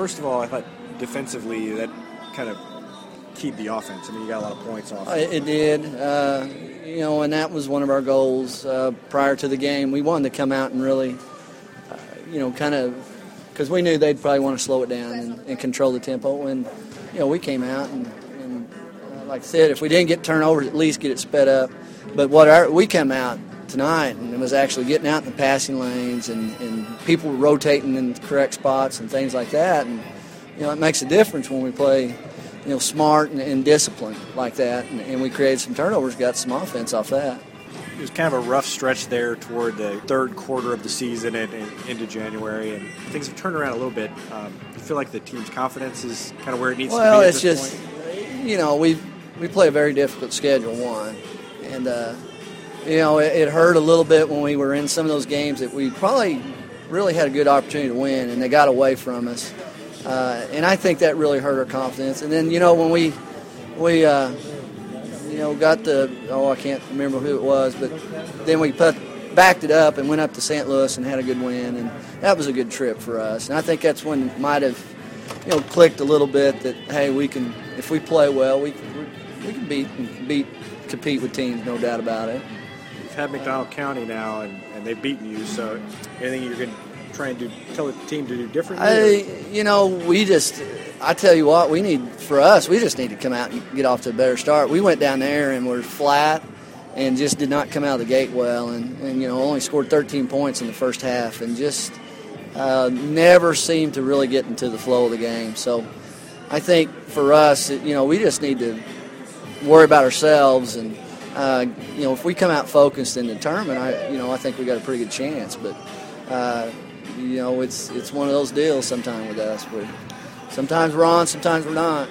First of all, I thought defensively that kind of keyed the offense. I mean, you got a lot of points off. Uh, It did. Uh, you know, and that was one of our goals uh, prior to the game. We wanted to come out and really, uh, you know, kind of, because we knew they'd probably want to slow it down and, and control the tempo. And, you know, we came out and, and uh, like I said, if we didn't get turnovers, at least get it sped up. But what our, we come out tonight and it was actually getting out in the passing lanes and, and people were rotating in the correct spots and things like that. And, you know, it makes a difference when we play you know, smart and, and disciplined like that. And, and we created some turnovers, got some offense off that. It was kind of a rough stretch there toward the third quarter of the season and, and into January, and things have turned around a little bit. Um, you feel like the team's confidence is kind of where it needs well, to be. Well, it's just, point? you know, we we play a very difficult schedule, one, and uh, you know, it, it hurt a little bit when we were in some of those games that we probably really had a good opportunity to win, and they got away from us. Uh, and I think that really hurt our confidence. And then, you know, when we we uh, you know got the oh I can't remember who it was, but then we put backed it up and went up to St. Louis and had a good win, and that was a good trip for us. And I think that's when might have you know clicked a little bit that hey we can if we play well we we can beat beat compete with teams, no doubt about it. Had McDonald County now, and, and they've beaten you. So, anything you're going to try and do, tell the team to do differently? I, you know, we just, I tell you what, we need, for us, we just need to come out and get off to a better start. We went down there and were flat and just did not come out of the gate well and, and you know, only scored 13 points in the first half and just uh, never seemed to really get into the flow of the game. So I think for us, you know, we just need to worry about ourselves and, uh, you know, if we come out focused and determined, I, you know, I think we got a pretty good chance. But, uh, you know, it's it's one of those deals sometimes with us. Where sometimes we're on, sometimes we're not.